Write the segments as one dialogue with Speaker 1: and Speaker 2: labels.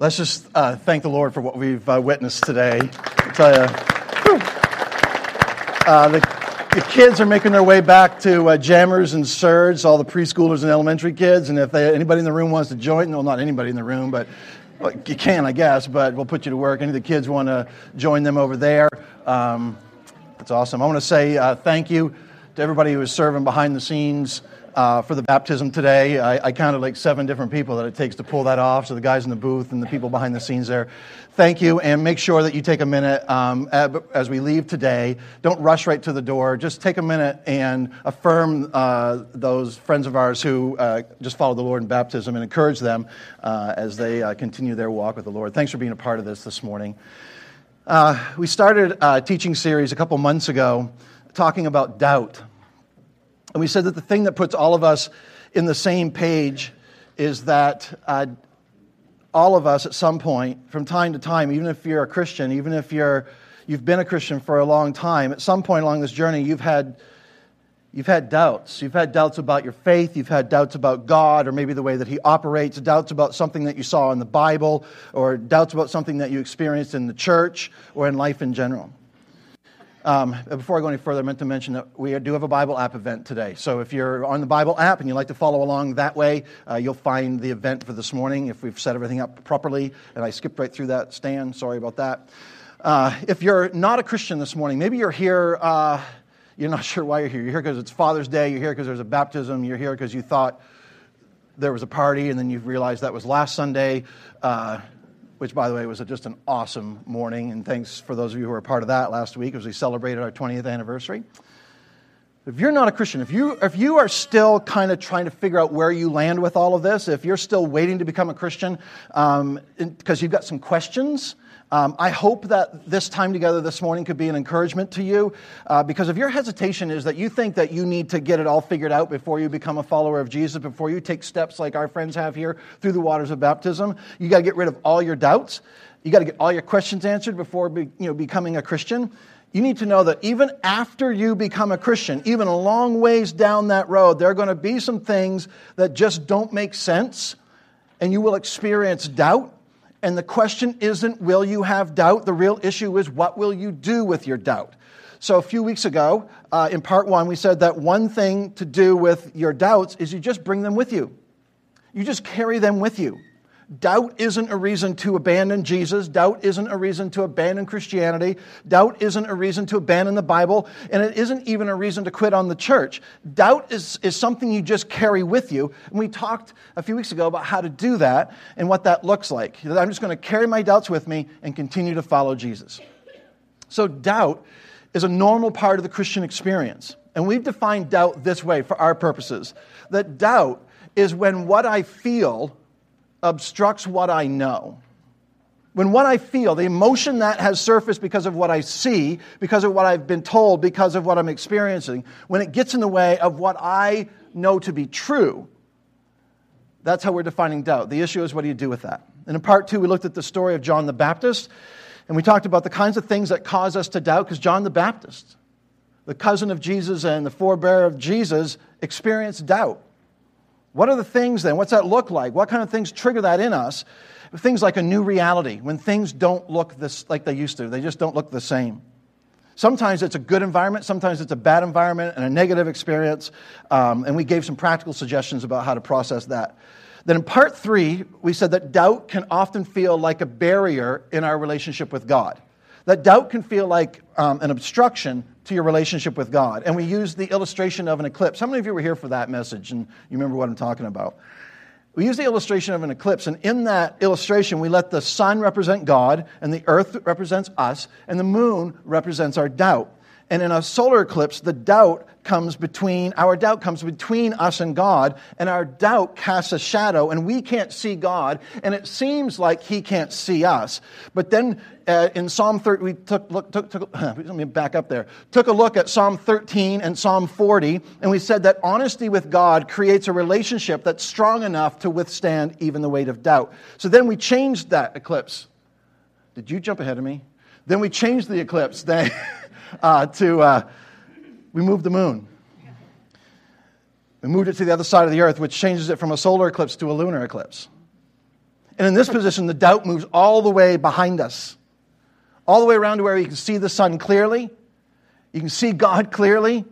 Speaker 1: Let's just uh, thank the Lord for what we've uh, witnessed today. I tell you, uh, the, the, kids are making their way back to uh, Jammers and Surds, all the preschoolers and elementary kids. And if they, anybody in the room wants to join, well, not anybody in the room, but well, you can, I guess, but we'll put you to work. Any of the kids want to join them over there? Um, that's awesome. I want to say uh, thank you to everybody who is serving behind the scenes uh, for the baptism today. I, I, counted like seven different people that it takes to pull that off. So the guys in the booth and the people behind the scenes there. Thank you, and make sure that you take a minute um, as we leave today. Don't rush right to the door. Just take a minute and affirm uh, those friends of ours who uh, just followed the Lord in baptism and encourage them uh, as they uh, continue their walk with the Lord. Thanks for being a part of this this morning. Uh, we started a teaching series a couple months ago talking about doubt. And we said that the thing that puts all of us in the same page is that uh, all of us at some point, from time to time, even if you're a Christian, even if you're, you've been a Christian for a long time, at some point along this journey, you've had, you've had doubts. You've had doubts about your faith, you've had doubts about God, or maybe the way that He operates, doubts about something that you saw in the Bible, or doubts about something that you experienced in the church or in life in general. Um, before I go any further, I meant to mention that we do have a Bible app event today. So if you're on the Bible app and you'd like to follow along that way, uh, you'll find the event for this morning if we've set everything up properly. And I skipped right through that, Stan. Sorry about that. Uh, if you're not a Christian this morning, maybe you're here, uh, you're not sure why you're here. You're here because it's Father's Day, you're here because there's a baptism, you're here because you thought there was a party and then you realized that was last Sunday. Uh, which, by the way, was just an awesome morning. And thanks for those of you who were a part of that last week as we celebrated our 20th anniversary. If you're not a Christian, if you, if you are still kind of trying to figure out where you land with all of this, if you're still waiting to become a Christian because um, you've got some questions, um, I hope that this time together this morning could be an encouragement to you uh, because if your hesitation is that you think that you need to get it all figured out before you become a follower of Jesus, before you take steps like our friends have here through the waters of baptism, you got to get rid of all your doubts. You got to get all your questions answered before be, you know, becoming a Christian. You need to know that even after you become a Christian, even a long ways down that road, there are going to be some things that just don't make sense, and you will experience doubt and the question isn't, will you have doubt? The real issue is, what will you do with your doubt? So, a few weeks ago, uh, in part one, we said that one thing to do with your doubts is you just bring them with you. You just carry them with you. Doubt isn't a reason to abandon Jesus. Doubt isn't a reason to abandon Christianity. Doubt isn't a reason to abandon the Bible. And it isn't even a reason to quit on the church. Doubt is, is something you just carry with you. And we talked a few weeks ago about how to do that and what that looks like. I'm just going to carry my doubts with me and continue to follow Jesus. So, doubt is a normal part of the Christian experience. And we've defined doubt this way for our purposes that doubt is when what I feel obstructs what I know. When what I feel, the emotion that has surfaced because of what I see, because of what I've been told, because of what I'm experiencing, when it gets in the way of what I know to be true, that's how we're defining doubt. The issue is what do you do with that? And in part two, we looked at the story of John the Baptist, and we talked about the kinds of things that cause us to doubt, because John the Baptist, the cousin of Jesus and the forebearer of Jesus, experienced doubt. What are the things then? What's that look like? What kind of things trigger that in us? Things like a new reality, when things don't look this, like they used to, they just don't look the same. Sometimes it's a good environment, sometimes it's a bad environment and a negative experience, um, and we gave some practical suggestions about how to process that. Then in part three, we said that doubt can often feel like a barrier in our relationship with God. That doubt can feel like um, an obstruction to your relationship with God. And we used the illustration of an eclipse. How many of you were here for that message and you remember what I'm talking about? We use the illustration of an eclipse, and in that illustration, we let the sun represent God, and the earth represents us, and the moon represents our doubt. And in a solar eclipse, the doubt comes between, our doubt comes between us and God, and our doubt casts a shadow, and we can't see God, and it seems like He can't see us. But then uh, in Psalm 30, we took, look, took, took, let me back up there, took a look at Psalm 13 and Psalm 40, and we said that honesty with God creates a relationship that's strong enough to withstand even the weight of doubt. So then we changed that eclipse. Did you jump ahead of me? Then we changed the eclipse. Then, uh, to, uh, we moved the moon. We moved it to the other side of the earth, which changes it from a solar eclipse to a lunar eclipse. And in this position, the doubt moves all the way behind us, all the way around to where you can see the sun clearly. You can see God clearly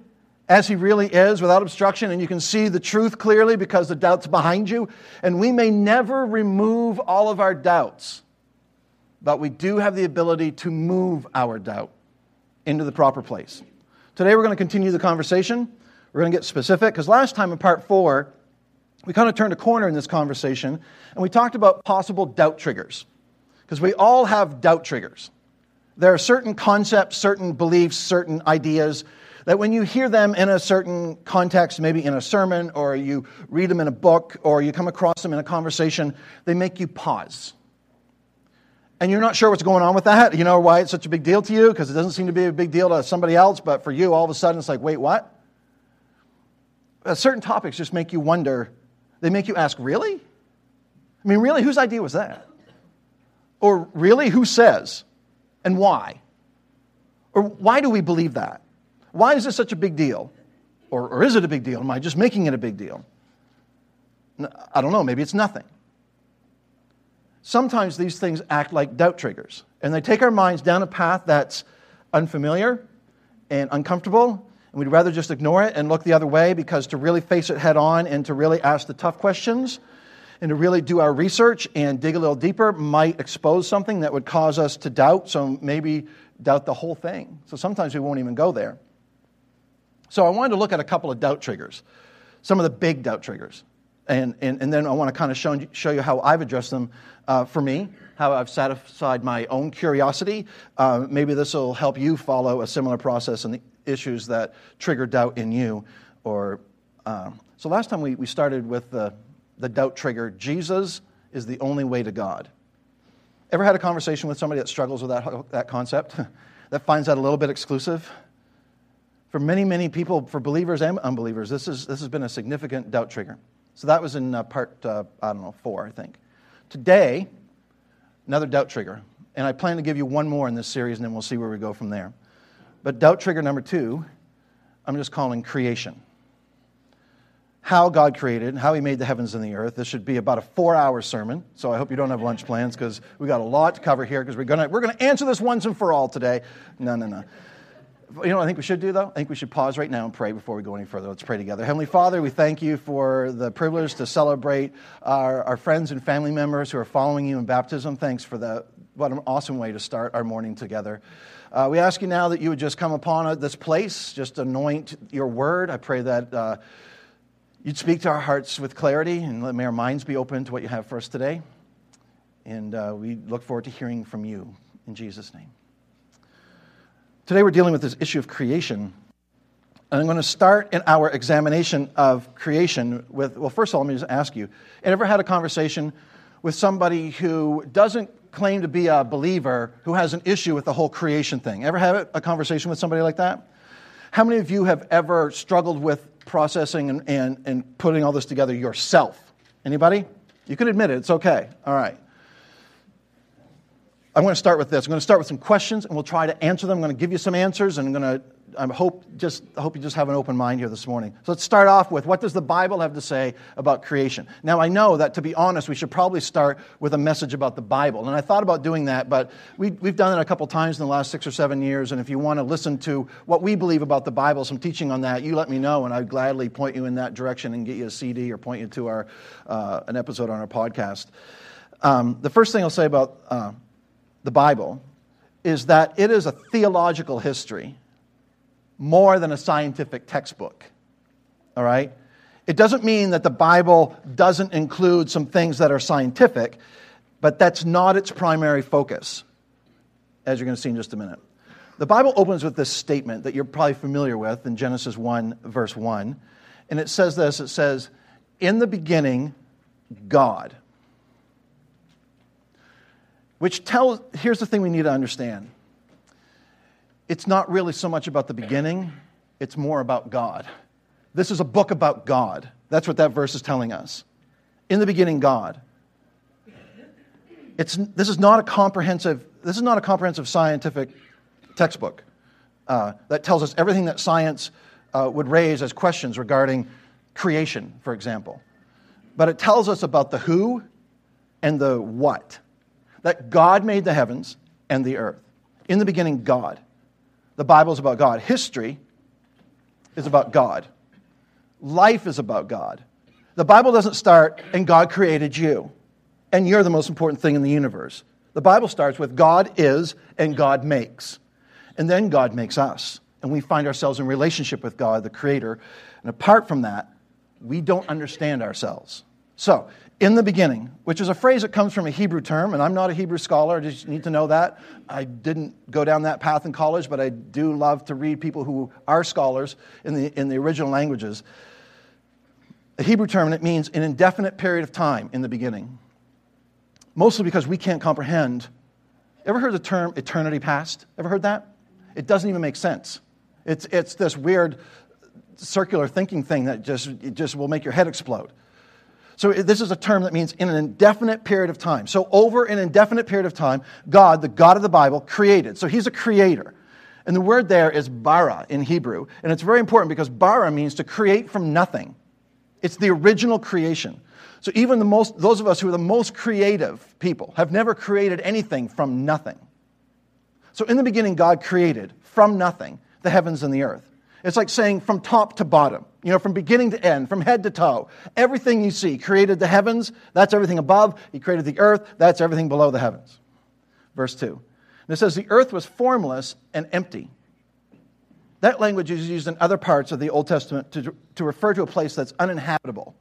Speaker 1: as He really is without obstruction, and you can see the truth clearly because the doubt's behind you. And we may never remove all of our doubts, but we do have the ability to move our doubt into the proper place. Today, we're going to continue the conversation. We're going to get specific because last time in part four, we kind of turned a corner in this conversation and we talked about possible doubt triggers. Because we all have doubt triggers. There are certain concepts, certain beliefs, certain ideas that when you hear them in a certain context, maybe in a sermon, or you read them in a book, or you come across them in a conversation, they make you pause. And you're not sure what's going on with that. You know why it's such a big deal to you? Because it doesn't seem to be a big deal to somebody else, but for you, all of a sudden, it's like, wait, what? Uh, certain topics just make you wonder they make you ask, really? I mean, really, whose idea was that? Or really, who says? And why? Or why do we believe that? Why is this such a big deal? Or, or is it a big deal? Am I just making it a big deal? I don't know, maybe it's nothing. Sometimes these things act like doubt triggers, and they take our minds down a path that's unfamiliar and uncomfortable and we'd rather just ignore it and look the other way because to really face it head on and to really ask the tough questions and to really do our research and dig a little deeper might expose something that would cause us to doubt, so maybe doubt the whole thing. So sometimes we won't even go there. So I wanted to look at a couple of doubt triggers, some of the big doubt triggers. And, and, and then I want to kind of show, show you how I've addressed them uh, for me, how I've satisfied my own curiosity. Uh, maybe this will help you follow a similar process in the issues that trigger doubt in you. Or um, so last time we, we started with the, the doubt trigger Jesus is the only way to God. Ever had a conversation with somebody that struggles with that, that concept, that finds that a little bit exclusive? For many, many people, for believers and unbelievers, this, is, this has been a significant doubt trigger. So that was in uh, part, uh, I don't know, four, I think. Today, another doubt trigger. And I plan to give you one more in this series, and then we'll see where we go from there. But doubt trigger number two, I'm just calling creation. How God created, how He made the heavens and the earth. This should be about a four hour sermon, so I hope you don't have lunch plans because we got a lot to cover here because we're going to we're gonna answer this once and for all today. No, no, no. You know I think we should do, though? I think we should pause right now and pray before we go any further. Let's pray together. Heavenly Father, we thank you for the privilege to celebrate our, our friends and family members who are following you in baptism. Thanks for that. What an awesome way to start our morning together. Uh, we ask you now that you would just come upon this place, just anoint your word. I pray that uh, you'd speak to our hearts with clarity and let may our minds be open to what you have for us today. And uh, we look forward to hearing from you in Jesus' name. Today we're dealing with this issue of creation. And I'm going to start in our examination of creation with, well, first of all, let me just ask you, ever had a conversation with somebody who doesn't claim to be a believer who has an issue with the whole creation thing. Ever have a conversation with somebody like that? How many of you have ever struggled with processing and, and, and putting all this together yourself? Anybody? You can admit it, it's okay. All right. I'm going to start with this. I'm going to start with some questions and we'll try to answer them. I'm going to give you some answers and I'm going to I hope, just, I hope you just have an open mind here this morning. So let's start off with what does the Bible have to say about creation? Now, I know that to be honest, we should probably start with a message about the Bible. And I thought about doing that, but we, we've done it a couple times in the last six or seven years. And if you want to listen to what we believe about the Bible, some teaching on that, you let me know, and I'd gladly point you in that direction and get you a CD or point you to our, uh, an episode on our podcast. Um, the first thing I'll say about uh, the Bible is that it is a theological history more than a scientific textbook. All right? It doesn't mean that the Bible doesn't include some things that are scientific, but that's not its primary focus, as you're going to see in just a minute. The Bible opens with this statement that you're probably familiar with in Genesis 1, verse 1. And it says this it says, In the beginning, God. Which tells, here's the thing we need to understand it's not really so much about the beginning, it's more about God. This is a book about God. That's what that verse is telling us. In the beginning, God. It's, this is not a comprehensive this is not a comprehensive scientific textbook uh, that tells us everything that science uh, would raise as questions regarding creation, for example. But it tells us about the who and the what. That God made the heavens and the earth. In the beginning, God. The Bible is about God. History is about God. Life is about God. The Bible doesn't start, and God created you, and you're the most important thing in the universe. The Bible starts with God is, and God makes. And then God makes us. And we find ourselves in relationship with God, the Creator. And apart from that, we don't understand ourselves. So, in the beginning, which is a phrase that comes from a Hebrew term, and I'm not a Hebrew scholar, I just need to know that. I didn't go down that path in college, but I do love to read people who are scholars in the, in the original languages. A Hebrew term, and it means an indefinite period of time in the beginning. Mostly because we can't comprehend. Ever heard the term eternity past? Ever heard that? It doesn't even make sense. It's, it's this weird circular thinking thing that just, it just will make your head explode. So, this is a term that means in an indefinite period of time. So, over an indefinite period of time, God, the God of the Bible, created. So, He's a creator. And the word there is bara in Hebrew. And it's very important because bara means to create from nothing, it's the original creation. So, even the most, those of us who are the most creative people have never created anything from nothing. So, in the beginning, God created from nothing the heavens and the earth. It's like saying from top to bottom, you know, from beginning to end, from head to toe. Everything you see, created the heavens, that's everything above. He created the earth, that's everything below the heavens. Verse 2. And it says, The earth was formless and empty. That language is used in other parts of the Old Testament to, to refer to a place that's uninhabitable.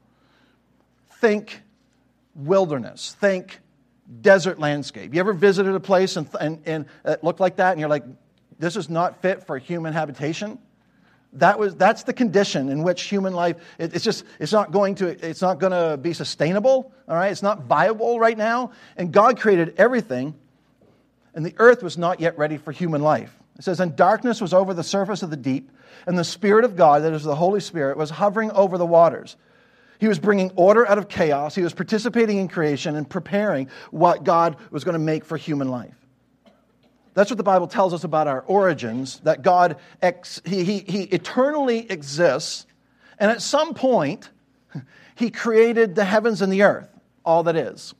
Speaker 1: Think wilderness. Think desert landscape. You ever visited a place and, and, and it looked like that and you're like, this is not fit for human habitation? That was, that's the condition in which human life, it, it's just, it's not going to, it's not going to be sustainable, all right? It's not viable right now. And God created everything, and the earth was not yet ready for human life. It says, and darkness was over the surface of the deep, and the Spirit of God, that is the Holy Spirit, was hovering over the waters. He was bringing order out of chaos. He was participating in creation and preparing what God was going to make for human life. That's what the Bible tells us about our origins, that God, ex, he, he, he eternally exists, and at some point, he created the heavens and the earth, all that is.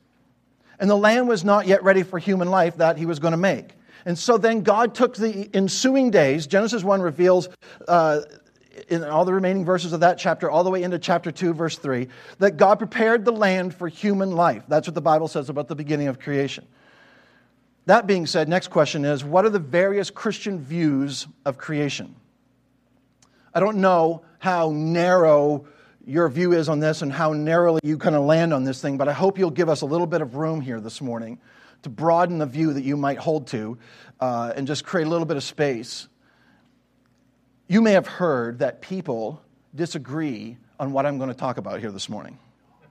Speaker 1: And the land was not yet ready for human life that he was going to make. And so then God took the ensuing days, Genesis 1 reveals uh, in all the remaining verses of that chapter, all the way into chapter 2, verse 3, that God prepared the land for human life. That's what the Bible says about the beginning of creation. That being said, next question is what are the various Christian views of creation? I don't know how narrow your view is on this and how narrowly you kind of land on this thing, but I hope you'll give us a little bit of room here this morning to broaden the view that you might hold to uh, and just create a little bit of space. You may have heard that people disagree on what I'm going to talk about here this morning,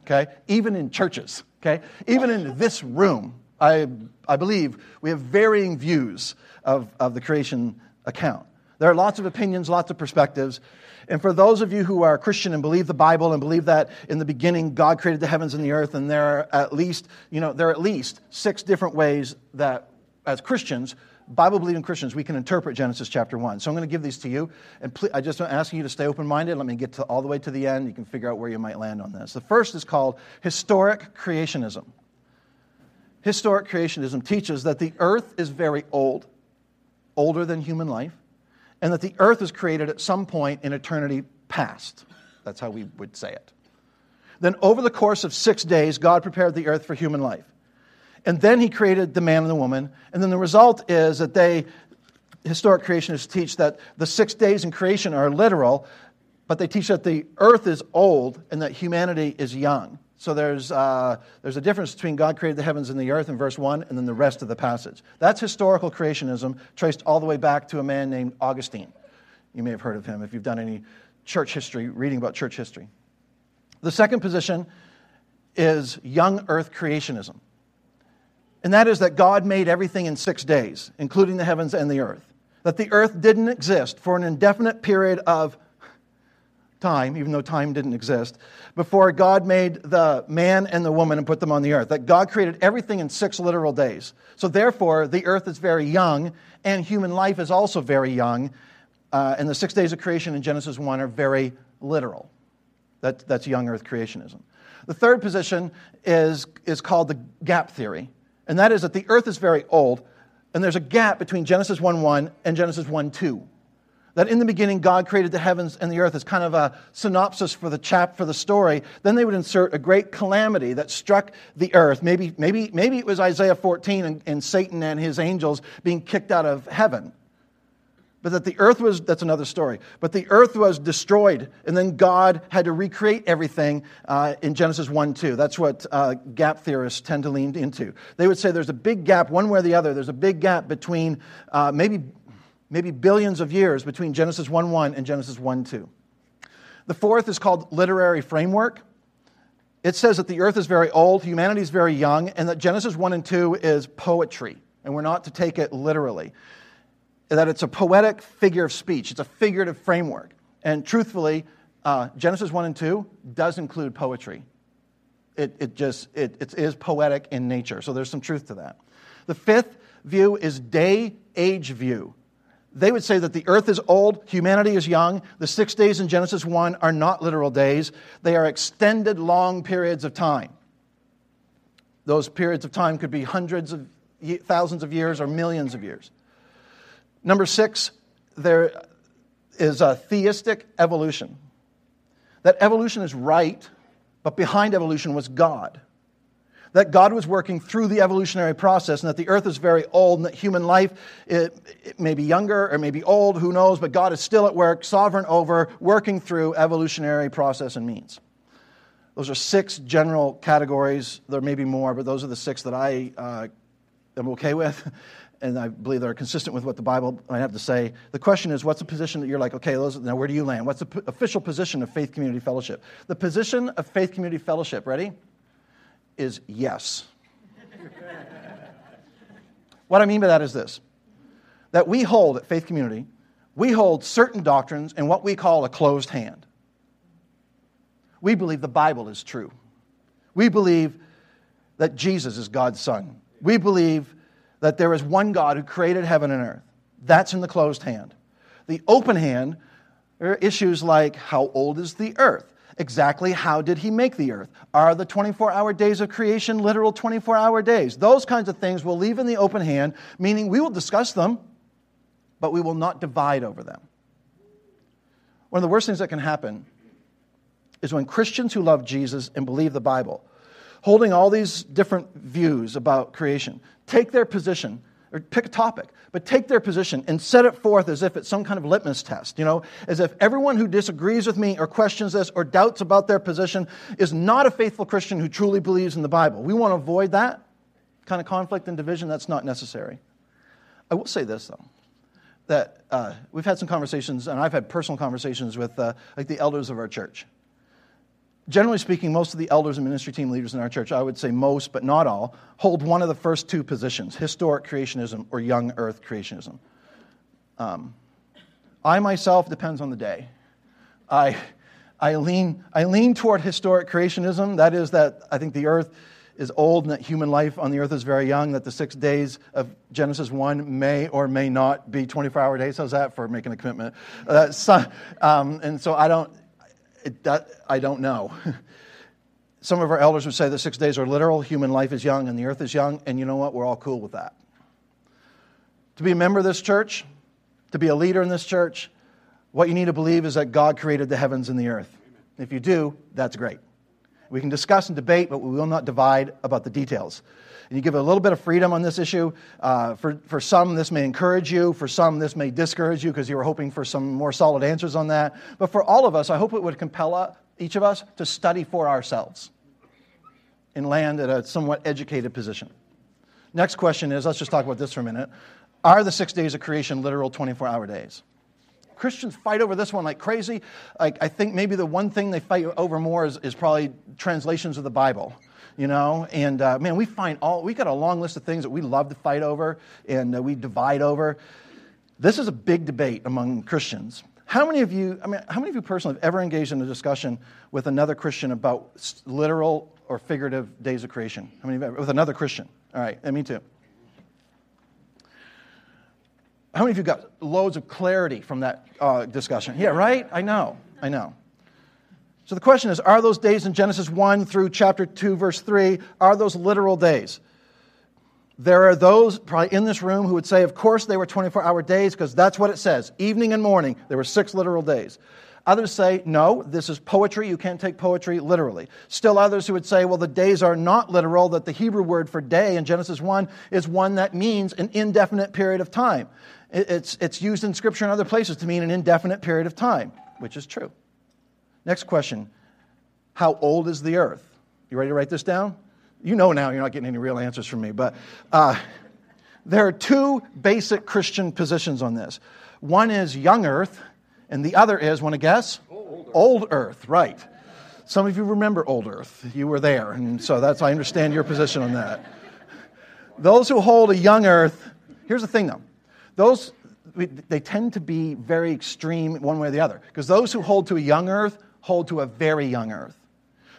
Speaker 1: okay? Even in churches, okay? Even in this room, I, I believe we have varying views of, of the creation account. There are lots of opinions, lots of perspectives. And for those of you who are Christian and believe the Bible and believe that in the beginning God created the heavens and the earth, and there are at least, you know, there are at least six different ways that as Christians, Bible believing Christians, we can interpret Genesis chapter 1. So I'm going to give these to you. And please, I just am asking you to stay open minded. Let me get to, all the way to the end. You can figure out where you might land on this. The first is called historic creationism historic creationism teaches that the earth is very old, older than human life, and that the earth was created at some point in eternity past. That's how we would say it. Then, over the course of six days, God prepared the earth for human life. And then he created the man and the woman. And then the result is that they, historic creationists, teach that the six days in creation are literal, but they teach that the earth is old and that humanity is young. So there's, uh, there's a difference between God created the heavens and the earth in verse 1 and then the rest of the passage. That's historical creationism, traced all the way back to a man named Augustine. You may have heard of him if you've done any church history, reading about church history. The second position is young earth creationism. And that is that God made everything in six days, including the heavens and the earth. That the earth didn't exist for an indefinite period of time, even though time didn't exist, before God made the man and the woman and put them on the earth. That God created everything in six literal days. So therefore, the earth is very young, and human life is also very young. Uh, and the six days of creation in Genesis 1 are very literal. That, that's young earth creationism. The third position is, is called the gap theory, and that is that the earth is very old, and there's a gap between Genesis 1 1 and Genesis 1 2. That in the beginning God created the heavens and the earth is kind of a synopsis for the chap for the story. Then they would insert a great calamity that struck the earth. Maybe, maybe, maybe it was Isaiah 14 and, and Satan and his angels being kicked out of heaven. But that the earth was, that's another story. But the earth was destroyed, and then God had to recreate everything uh, in Genesis 1 2. That's what uh, gap theorists tend to lean into. They would say there's a big gap, one way or the other, there's a big gap between uh, maybe, maybe billions of years between Genesis 1 1 and Genesis 1 2. The fourth is called literary framework. It says that the earth is very old, humanity is very young, and that Genesis 1 and 2 is poetry, and we're not to take it literally that it's a poetic figure of speech, it's a figurative framework. And truthfully, uh, Genesis 1 and 2 does include poetry. It, it just it, it is poetic in nature, so there's some truth to that. The fifth view is day age view. They would say that the earth is old, humanity is young. The six days in Genesis 1 are not literal days, they are extended long periods of time. Those periods of time could be hundreds of thousands of years or millions of years. Number six, there is a theistic evolution. That evolution is right, but behind evolution was God. That God was working through the evolutionary process, and that the earth is very old, and that human life it, it may be younger or may be old, who knows, but God is still at work, sovereign over, working through evolutionary process and means. Those are six general categories. There may be more, but those are the six that I uh, am okay with. and I believe they're consistent with what the Bible might have to say. The question is, what's the position that you're like, okay, those, now where do you land? What's the p- official position of Faith Community Fellowship? The position of Faith Community Fellowship, ready? Is yes. what I mean by that is this that we hold at Faith Community, we hold certain doctrines in what we call a closed hand. We believe the Bible is true. We believe that Jesus is God's Son. We believe that there is one God who created heaven and earth. That's in the closed hand. The open hand are issues like how old is the earth? Exactly how did he make the earth? Are the 24 hour days of creation literal 24 hour days? Those kinds of things we'll leave in the open hand, meaning we will discuss them, but we will not divide over them. One of the worst things that can happen is when Christians who love Jesus and believe the Bible, holding all these different views about creation, take their position or pick a topic, but take their position and set it forth as if it's some kind of litmus test, you know, as if everyone who disagrees with me or questions this or doubts about their position is not a faithful Christian who truly believes in the Bible. We want to avoid that kind of conflict and division. That's not necessary. I will say this, though, that uh, we've had some conversations, and I've had personal conversations with uh, like the elders of our church generally speaking, most of the elders and ministry team leaders in our church, I would say most, but not all, hold one of the first two positions historic creationism or young earth creationism. Um, I myself, depends on the day. I, I, lean, I lean toward historic creationism. That is, that I think the earth is old and that human life on the earth is very young, that the six days of Genesis 1 may or may not be 24 hour days. How's that for making a commitment? Uh, so, um, and so I don't, it, that, I don't know. Some of our elders would say the six days are literal, human life is young, and the earth is young, and you know what? We're all cool with that. To be a member of this church, to be a leader in this church, what you need to believe is that God created the heavens and the earth. If you do, that's great. We can discuss and debate, but we will not divide about the details and you give a little bit of freedom on this issue. Uh, for, for some, this may encourage you. For some, this may discourage you because you were hoping for some more solid answers on that. But for all of us, I hope it would compel each of us to study for ourselves and land at a somewhat educated position. Next question is let's just talk about this for a minute. Are the six days of creation literal 24 hour days? Christians fight over this one like crazy. Like, I think maybe the one thing they fight over more is, is probably translations of the Bible you know? And uh, man we find all we got a long list of things that we love to fight over and uh, we divide over. This is a big debate among christians. How many of you i mean how many of you personally have ever engaged in a discussion with another christian about literal or figurative days of creation? How many with another christian? All right and me too. How many of you got loads of clarity from that uh, discussion? Yeah right? I know i know So the question is are those days in Genesis 1 through chapter 2, verse 3, are those literal days? There are those probably in this room who would say, of course, they were 24 hour days because that's what it says. Evening and morning, there were six literal days. Others say, no, this is poetry. You can't take poetry literally. Still others who would say, well, the days are not literal, that the Hebrew word for day in Genesis 1 is one that means an indefinite period of time. It's, it's used in Scripture and other places to mean an indefinite period of time, which is true. Next question How old is the earth? You ready to write this down? You know now, you're not getting any real answers from me, but uh, there are two basic Christian positions on this. One is young earth, and the other is, want to guess? Old earth. old earth, right. Some of you remember old earth. You were there, and so that's, I understand your position on that. Those who hold a young earth, here's the thing though. Those, they tend to be very extreme one way or the other. Because those who hold to a young earth hold to a very young earth.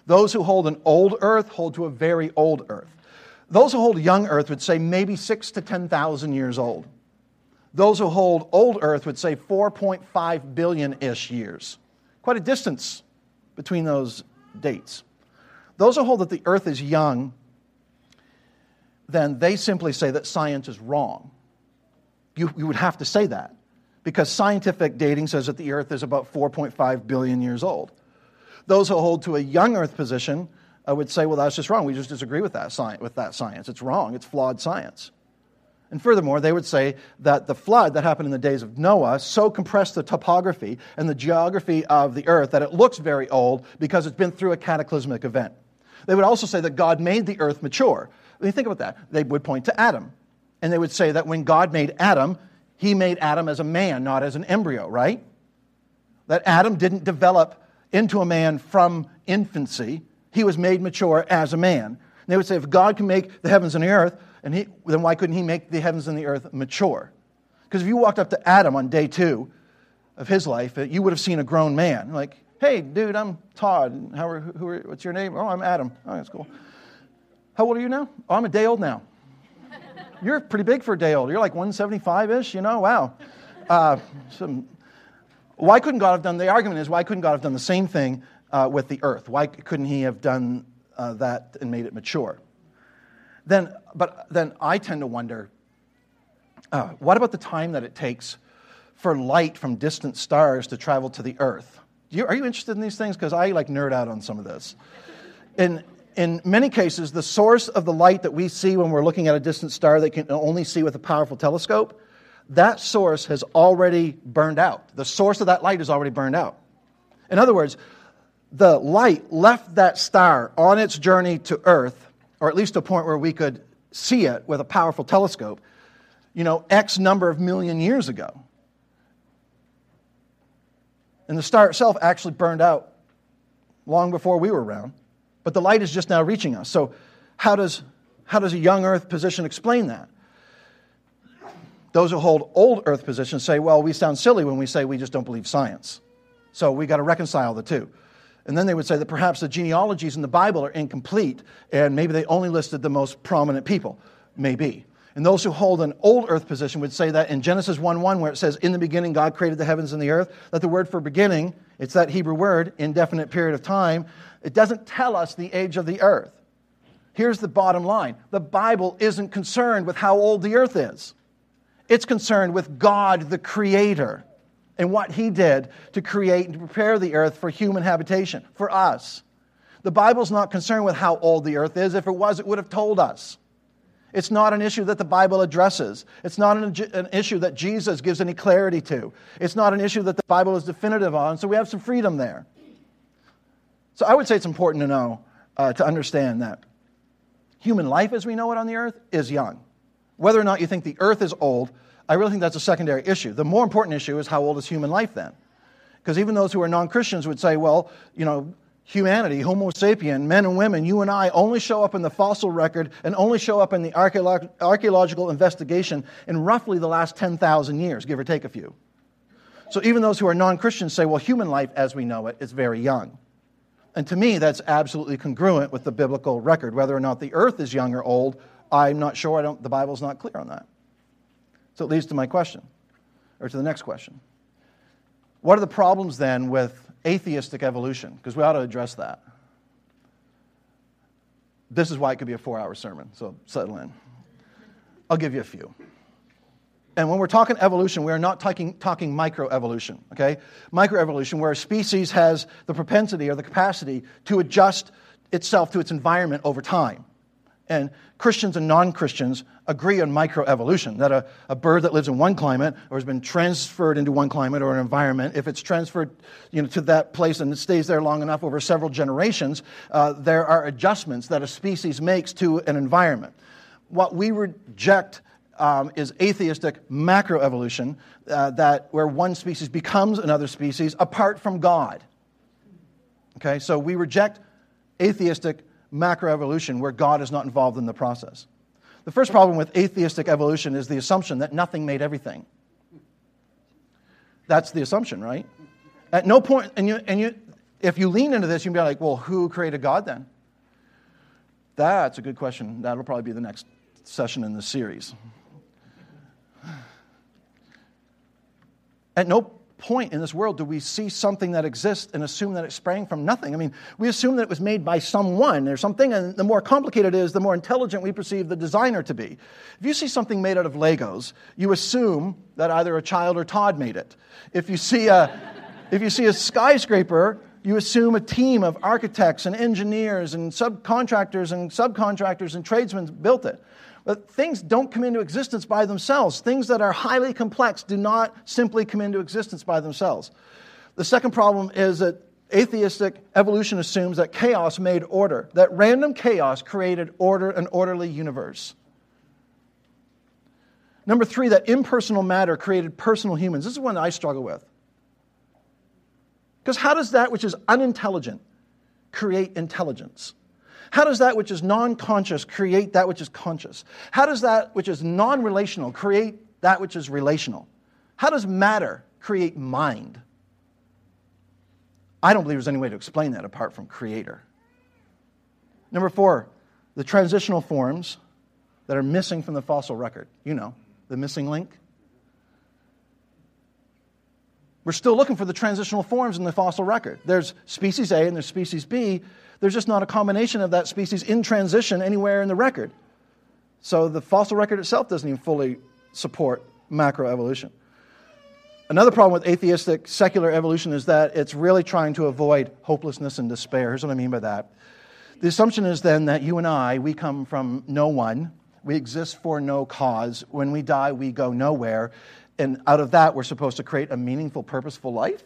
Speaker 1: Those who hold an old earth hold to a very old earth. Those who hold young earth would say maybe six to 10,000 years old. Those who hold old earth would say 4.5 billion ish years. Quite a distance between those dates. Those who hold that the earth is young, then they simply say that science is wrong. You, you would have to say that because scientific dating says that the earth is about 4.5 billion years old. Those who hold to a young earth position uh, would say, well, that's just wrong. We just disagree with that, sci- with that science. It's wrong. It's flawed science. And furthermore, they would say that the flood that happened in the days of Noah so compressed the topography and the geography of the earth that it looks very old because it's been through a cataclysmic event. They would also say that God made the earth mature. When you think about that, they would point to Adam. And they would say that when God made Adam, he made Adam as a man, not as an embryo, right? That Adam didn't develop into a man from infancy. He was made mature as a man. And they would say, if God can make the heavens and the earth, and he, then why couldn't he make the heavens and the earth mature? Because if you walked up to Adam on day two of his life, you would have seen a grown man. Like, hey, dude, I'm Todd. How are, who are, what's your name? Oh, I'm Adam. Oh, that's cool. How old are you now? Oh, I'm a day old now. You're pretty big for a day old. You're like 175 ish, you know? Wow. Uh, some why couldn't God have done, the argument is, why couldn't God have done the same thing uh, with the earth? Why couldn't he have done uh, that and made it mature? Then, but then I tend to wonder, uh, what about the time that it takes for light from distant stars to travel to the earth? You, are you interested in these things? Because I like nerd out on some of this. In, in many cases, the source of the light that we see when we're looking at a distant star that can only see with a powerful telescope that source has already burned out. The source of that light is already burned out. In other words, the light left that star on its journey to Earth, or at least a point where we could see it with a powerful telescope, you know, X number of million years ago. And the star itself actually burned out long before we were around. But the light is just now reaching us. So, how does, how does a young Earth position explain that? Those who hold old earth positions say, well, we sound silly when we say we just don't believe science. So we got to reconcile the two. And then they would say that perhaps the genealogies in the Bible are incomplete and maybe they only listed the most prominent people. Maybe. And those who hold an old earth position would say that in Genesis 1 1, where it says, In the beginning God created the heavens and the earth, that the word for beginning, it's that Hebrew word, indefinite period of time, it doesn't tell us the age of the earth. Here's the bottom line the Bible isn't concerned with how old the earth is. It's concerned with God, the Creator, and what He did to create and prepare the earth for human habitation, for us. The Bible's not concerned with how old the earth is. If it was, it would have told us. It's not an issue that the Bible addresses. It's not an, an, issue that Jesus gives any clarity to. It's not an issue that the Bible is definitive on, so we have some freedom there. So I would say it's important to know, uh, to understand that human life as we know it on the earth is young. Whether or not you think the earth is old I really think that's a secondary issue. The more important issue is how old is human life then? Because even those who are non Christians would say, well, you know, humanity, Homo sapien, men and women, you and I, only show up in the fossil record and only show up in the archeolog- archaeological investigation in roughly the last 10,000 years, give or take a few. So even those who are non Christians say, well, human life as we know it is very young. And to me, that's absolutely congruent with the biblical record. Whether or not the earth is young or old, I'm not sure. I don't, the Bible's not clear on that. So it leads to my question, or to the next question. What are the problems then with atheistic evolution, because we ought to address that. This is why it could be a four hour sermon, so settle in. I'll give you a few. And when we're talking evolution, we are not talking, talking microevolution, okay? Microevolution, where a species has the propensity or the capacity to adjust itself to its environment over time. And Christians and non Christians agree on microevolution that a, a bird that lives in one climate or has been transferred into one climate or an environment, if it's transferred you know, to that place and it stays there long enough over several generations, uh, there are adjustments that a species makes to an environment. What we reject um, is atheistic macroevolution, uh, that where one species becomes another species apart from God. Okay, so we reject atheistic macroevolution where God is not involved in the process. The first problem with atheistic evolution is the assumption that nothing made everything. That's the assumption, right? At no point, and you, and you, if you lean into this, you'd be like, well, who created God then? That's a good question. That'll probably be the next session in the series. At no point in this world do we see something that exists and assume that it sprang from nothing. I mean, we assume that it was made by someone or something, and the more complicated it is, the more intelligent we perceive the designer to be. If you see something made out of Legos, you assume that either a child or Todd made it. If you see a, if you see a skyscraper, you assume a team of architects and engineers and subcontractors and subcontractors and tradesmen built it. But things don't come into existence by themselves. Things that are highly complex do not simply come into existence by themselves. The second problem is that atheistic evolution assumes that chaos made order, that random chaos created order, an orderly universe. Number three, that impersonal matter created personal humans. This is one that I struggle with. Because how does that which is unintelligent create intelligence? How does that which is non conscious create that which is conscious? How does that which is non relational create that which is relational? How does matter create mind? I don't believe there's any way to explain that apart from creator. Number four, the transitional forms that are missing from the fossil record. You know, the missing link. We're still looking for the transitional forms in the fossil record. There's species A and there's species B, there's just not a combination of that species in transition anywhere in the record. So the fossil record itself doesn't even fully support macroevolution. Another problem with atheistic secular evolution is that it's really trying to avoid hopelessness and despair. Here's what I mean by that. The assumption is then that you and I, we come from no one, we exist for no cause. When we die, we go nowhere. And out of that, we're supposed to create a meaningful, purposeful life?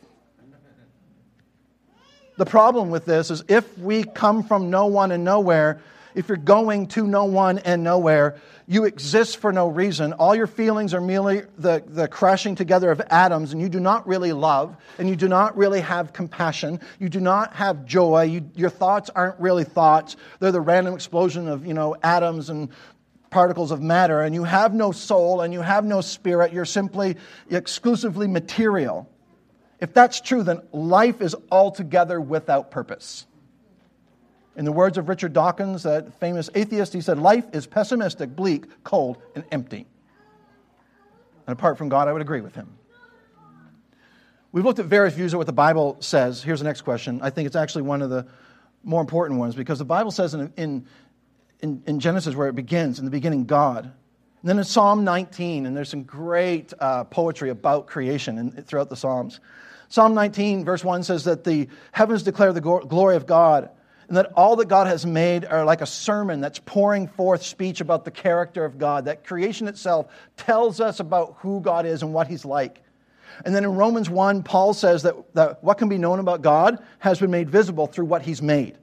Speaker 1: The problem with this is if we come from no one and nowhere, if you're going to no one and nowhere, you exist for no reason. All your feelings are merely the, the crashing together of atoms, and you do not really love, and you do not really have compassion. You do not have joy. You, your thoughts aren't really thoughts. They're the random explosion of you know, atoms and particles of matter, and you have no soul and you have no spirit. You're simply exclusively material. If that's true, then life is altogether without purpose. In the words of Richard Dawkins, that famous atheist, he said, Life is pessimistic, bleak, cold, and empty. And apart from God, I would agree with him. We've looked at various views of what the Bible says. Here's the next question. I think it's actually one of the more important ones because the Bible says in, in, in, in Genesis, where it begins, in the beginning, God. And then in Psalm 19, and there's some great uh, poetry about creation in, throughout the Psalms. Psalm 19, verse 1 says that the heavens declare the glory of God, and that all that God has made are like a sermon that's pouring forth speech about the character of God. That creation itself tells us about who God is and what He's like. And then in Romans 1, Paul says that, that what can be known about God has been made visible through what He's made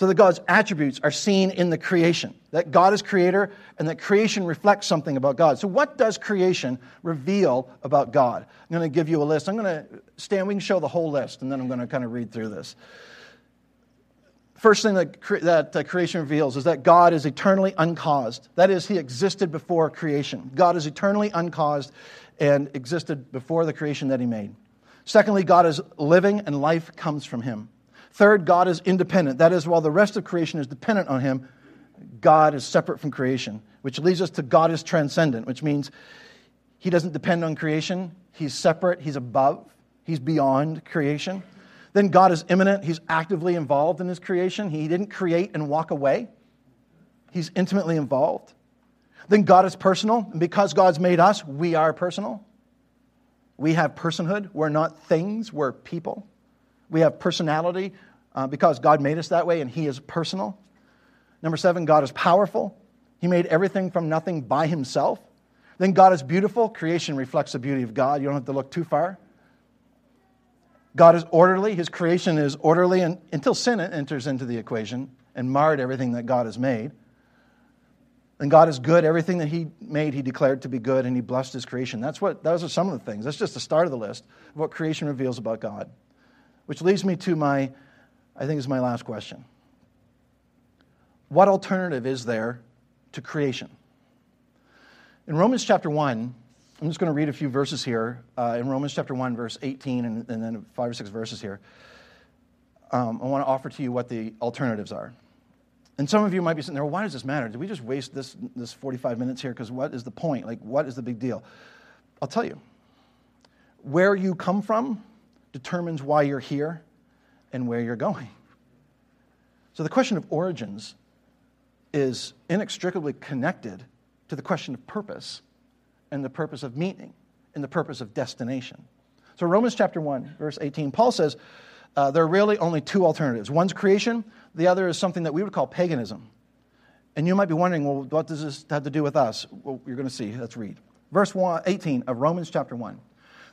Speaker 1: so that God's attributes are seen in the creation, that God is creator and that creation reflects something about God. So, what does creation reveal about God? I'm going to give you a list. I'm going to, Stan, we can show the whole list, and then I'm going to kind of read through this. First thing that, cre- that uh, creation reveals is that God is eternally uncaused. That is, He existed before creation. God is eternally uncaused and existed before the creation that He made. Secondly, God is living and life comes from Him. Third, God is independent. That is, while the rest of creation is dependent on Him, God is separate from creation, which leads us to God is transcendent, which means He doesn't depend on creation. He's separate, He's above. He's beyond creation. Then God is immanent. He's actively involved in his creation. He didn't create and walk away, he's intimately involved. Then God is personal. And because God's made us, we are personal. We have personhood. We're not things, we're people. We have personality uh, because God made us that way and He is personal. Number seven, God is powerful. He made everything from nothing by Himself. Then God is beautiful. Creation reflects the beauty of God. You don't have to look too far. God is orderly. His creation is orderly and, until sin enters into the equation and marred everything that God has made. And God is good. Everything that He made, He declared to be good, and He blessed His creation. That's what, those are some of the things. That's just the start of the list of what creation reveals about God. Which leads me to my, I think is my last question. What alternative is there to creation? In Romans chapter 1, I'm just going to read a few verses here. Uh, in Romans chapter 1, verse 18, and, and then five or six verses here. Um, I want to offer to you what the alternatives are. And some of you might be sitting there, well, why does this matter? Did we just waste this, this 45 minutes here? Because what is the point? Like, what is the big deal? I'll tell you. Where you come from determines why you're here and where you're going. So the question of origins is inextricably connected to the question of purpose and the purpose of meaning and the purpose of destination. So, Romans chapter 1, verse 18, Paul says uh, there are really only two alternatives. One's creation, the other is something that we would call paganism. And you might be wondering, well, what does this have to do with us? Well, you're going to see. Let's read. Verse 18 of Romans chapter 1.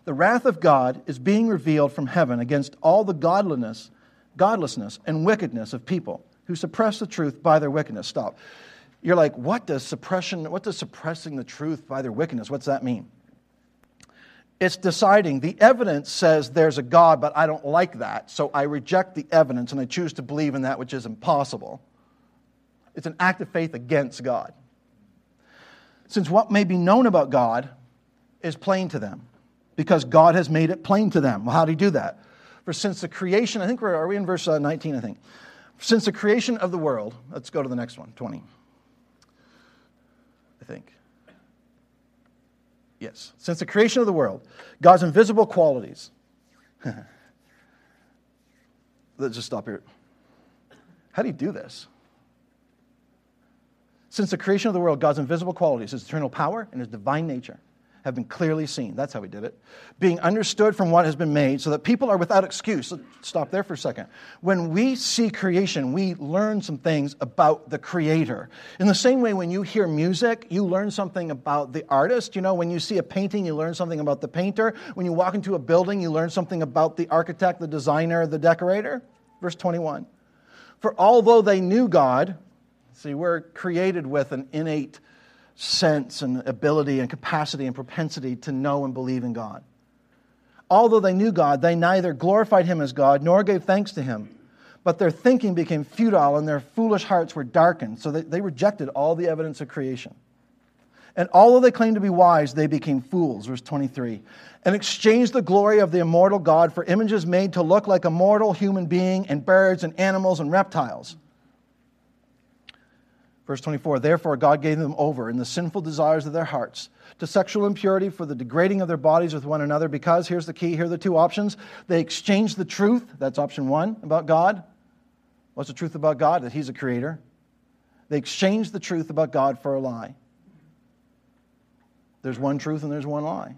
Speaker 1: The wrath of God is being revealed from heaven against all the godliness, godlessness and wickedness of people who suppress the truth by their wickedness. Stop. You're like, what does suppression, what does suppressing the truth by their wickedness, what's that mean? It's deciding the evidence says there's a God, but I don't like that, so I reject the evidence and I choose to believe in that which is impossible. It's an act of faith against God. Since what may be known about God is plain to them, because God has made it plain to them. Well, how do he do that? For since the creation, I think we're, are we in verse uh, 19, I think. Since the creation of the world, let's go to the next one, 20. I think. Yes. Since the creation of the world, God's invisible qualities. Let's just stop here. How do you do this? Since the creation of the world, God's invisible qualities, his eternal power and his divine nature, have been clearly seen. That's how he did it. Being understood from what has been made so that people are without excuse. Let's stop there for a second. When we see creation, we learn some things about the creator. In the same way, when you hear music, you learn something about the artist. You know, when you see a painting, you learn something about the painter. When you walk into a building, you learn something about the architect, the designer, the decorator. Verse 21. For although they knew God, see, we're created with an innate sense and ability and capacity and propensity to know and believe in God. Although they knew God, they neither glorified him as God nor gave thanks to him. But their thinking became futile and their foolish hearts were darkened, so that they rejected all the evidence of creation. And although they claimed to be wise, they became fools, verse 23, and exchanged the glory of the immortal God for images made to look like a mortal human being and birds and animals and reptiles. Verse 24, therefore God gave them over in the sinful desires of their hearts to sexual impurity for the degrading of their bodies with one another, because here's the key here are the two options. They exchanged the truth, that's option one, about God. What's the truth about God? That He's a creator. They exchanged the truth about God for a lie. There's one truth and there's one lie.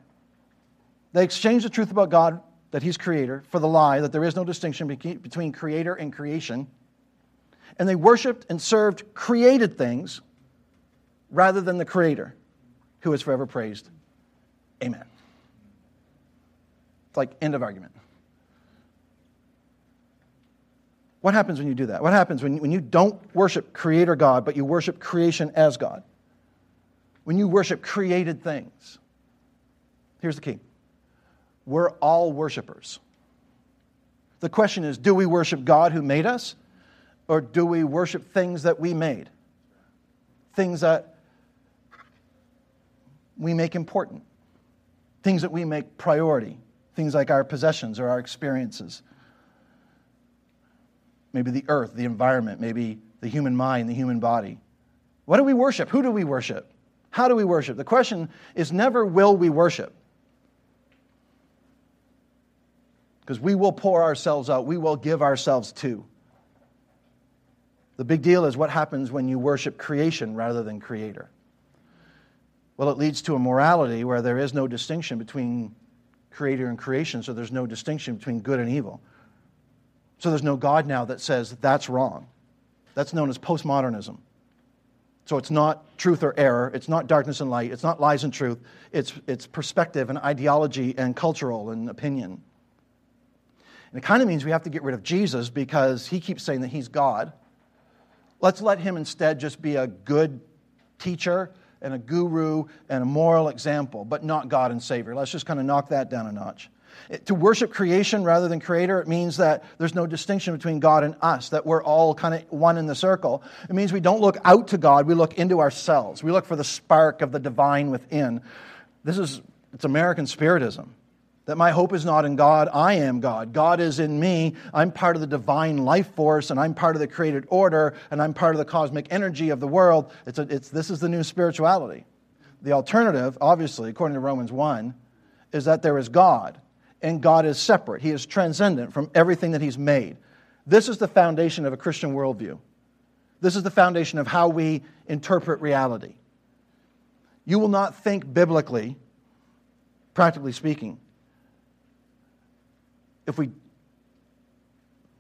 Speaker 1: They exchanged the truth about God, that He's creator, for the lie that there is no distinction between creator and creation and they worshiped and served created things rather than the Creator, who is forever praised. Amen. It's like end of argument. What happens when you do that? What happens when, when you don't worship Creator God, but you worship creation as God? When you worship created things? Here's the key we're all worshipers. The question is do we worship God who made us, or do we worship things that we made? Things that we make important, things that we make priority, things like our possessions or our experiences. Maybe the earth, the environment, maybe the human mind, the human body. What do we worship? Who do we worship? How do we worship? The question is never will we worship? because we will pour ourselves out, we will give ourselves to. The big deal is what happens when you worship creation rather than creator. Well, it leads to a morality where there is no distinction between creator and creation, so there's no distinction between good and evil. So there's no God now that says that's wrong. That's known as postmodernism. So it's not truth or error, it's not darkness and light, it's not lies and truth, it's, it's perspective and ideology and cultural and opinion. And it kind of means we have to get rid of Jesus because he keeps saying that he's God. Let's let him instead just be a good teacher and a guru and a moral example, but not God and Savior. Let's just kind of knock that down a notch. To worship creation rather than creator, it means that there's no distinction between God and us, that we're all kind of one in the circle. It means we don't look out to God, we look into ourselves. We look for the spark of the divine within. This is it's American spiritism. That my hope is not in God, I am God. God is in me. I'm part of the divine life force, and I'm part of the created order, and I'm part of the cosmic energy of the world. It's a, it's, this is the new spirituality. The alternative, obviously, according to Romans 1, is that there is God, and God is separate. He is transcendent from everything that He's made. This is the foundation of a Christian worldview. This is the foundation of how we interpret reality. You will not think biblically, practically speaking, if we,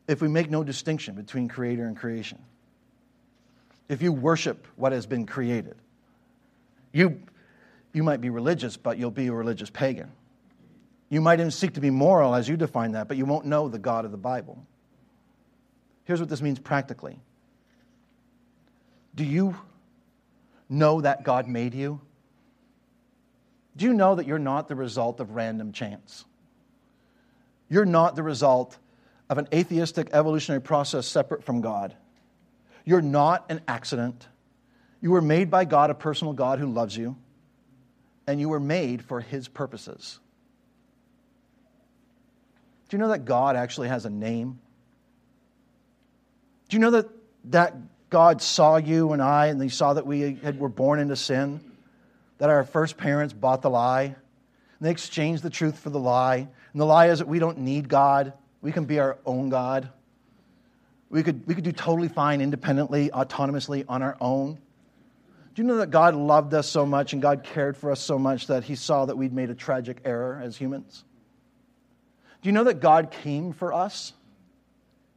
Speaker 1: if we make no distinction between creator and creation. If you worship what has been created, you, you might be religious, but you'll be a religious pagan. You might even seek to be moral as you define that, but you won't know the God of the Bible. Here's what this means practically Do you know that God made you? Do you know that you're not the result of random chance? You're not the result of an atheistic evolutionary process separate from God. You're not an accident. You were made by God, a personal God who loves you, and you were made for His purposes. Do you know that God actually has a name? Do you know that, that God saw you and I, and He saw that we had, were born into sin? That our first parents bought the lie? And they exchanged the truth for the lie. And the lie is that we don't need God. We can be our own God. We could, we could do totally fine independently, autonomously on our own. Do you know that God loved us so much and God cared for us so much that He saw that we'd made a tragic error as humans? Do you know that God came for us?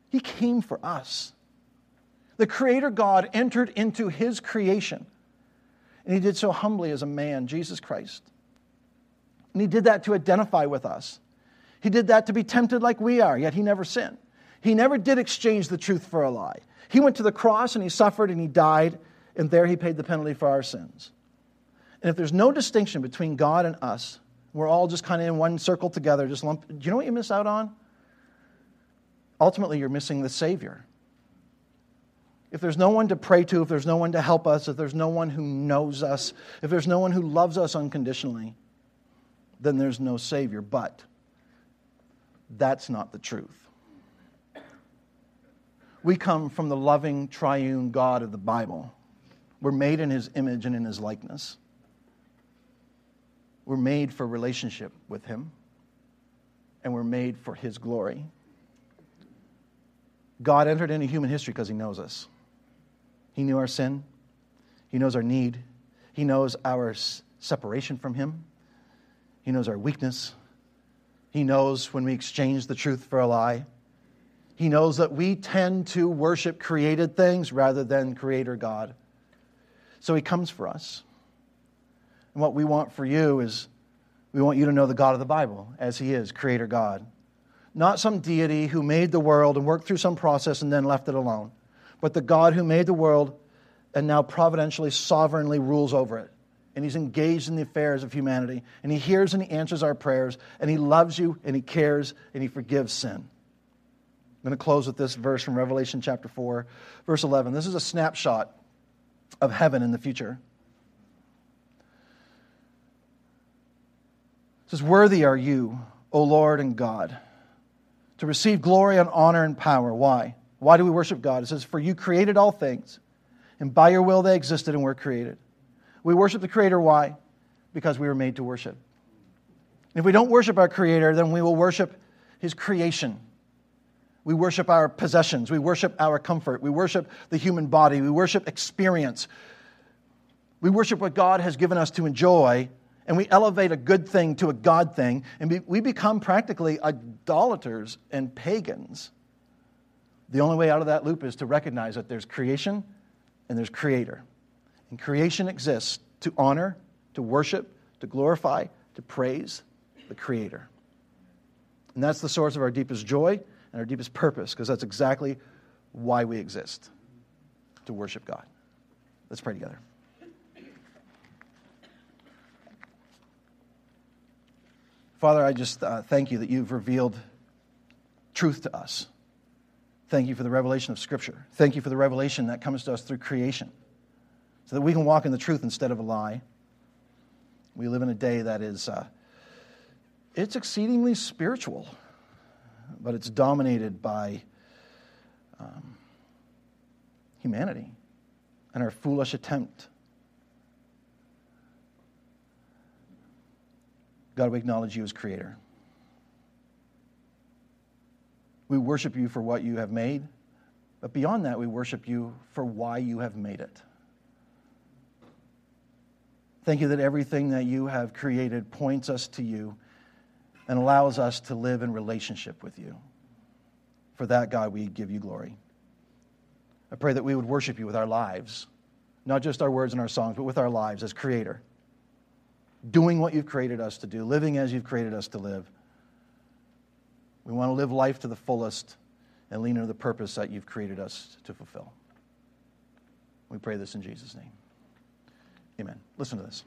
Speaker 1: He came for us. The Creator God entered into His creation, and He did so humbly as a man, Jesus Christ. And He did that to identify with us. He did that to be tempted like we are, yet he never sinned. He never did exchange the truth for a lie. He went to the cross and he suffered and he died, and there he paid the penalty for our sins. And if there's no distinction between God and us, we're all just kind of in one circle together, just lump. Do you know what you miss out on? Ultimately, you're missing the Savior. If there's no one to pray to, if there's no one to help us, if there's no one who knows us, if there's no one who loves us unconditionally, then there's no Savior. But that's not the truth. We come from the loving triune God of the Bible. We're made in his image and in his likeness. We're made for relationship with him, and we're made for his glory. God entered into human history because he knows us. He knew our sin, he knows our need, he knows our separation from him, he knows our weakness, he knows when we exchange the truth for a lie. He knows that we tend to worship created things rather than Creator God. So He comes for us. And what we want for you is we want you to know the God of the Bible as He is, Creator God. Not some deity who made the world and worked through some process and then left it alone, but the God who made the world and now providentially, sovereignly rules over it and he's engaged in the affairs of humanity. And he hears and he answers our prayers, and he loves you, and he cares, and he forgives sin. I'm going to close with this verse from Revelation chapter 4, verse 11. This is a snapshot of heaven in the future. It says, Worthy are you, O Lord and God, to receive glory and honor and power. Why? Why do we worship God? It says, For you created all things, and by your will they existed and were created. We worship the Creator. Why? Because we were made to worship. And if we don't worship our Creator, then we will worship
Speaker 2: His creation. We worship our possessions. We worship our comfort. We worship the human body. We worship experience. We worship what God has given us to enjoy, and we elevate a good thing to a God thing, and we become practically idolaters and pagans. The only way out of that loop is to recognize that there's creation and there's creator. And creation exists to honor, to worship, to glorify, to praise the creator. And that's the source of our deepest joy and our deepest purpose, because that's exactly why we exist to worship God. Let's pray together. Father, I just uh, thank you that you've revealed truth to us. Thank you for the revelation of Scripture. Thank you for the revelation that comes to us through creation so that we can walk in the truth instead of a lie. We live in a day that is, uh, it's exceedingly spiritual but it's dominated by um, humanity and our foolish attempt. God, we acknowledge you as creator. We worship you for what you have made, but beyond that, we worship you for why you have made it. Thank you that everything that you have created points us to you and allows us to live in relationship with you. For that, God, we give you glory. I pray that we would worship you with our lives, not just our words and our songs, but with our lives as Creator, doing what you've created us to do, living as you've created us to live. We want to live life to the fullest and lean into the purpose that you've created us to fulfill. We pray this in Jesus' name. Amen. Listen to this.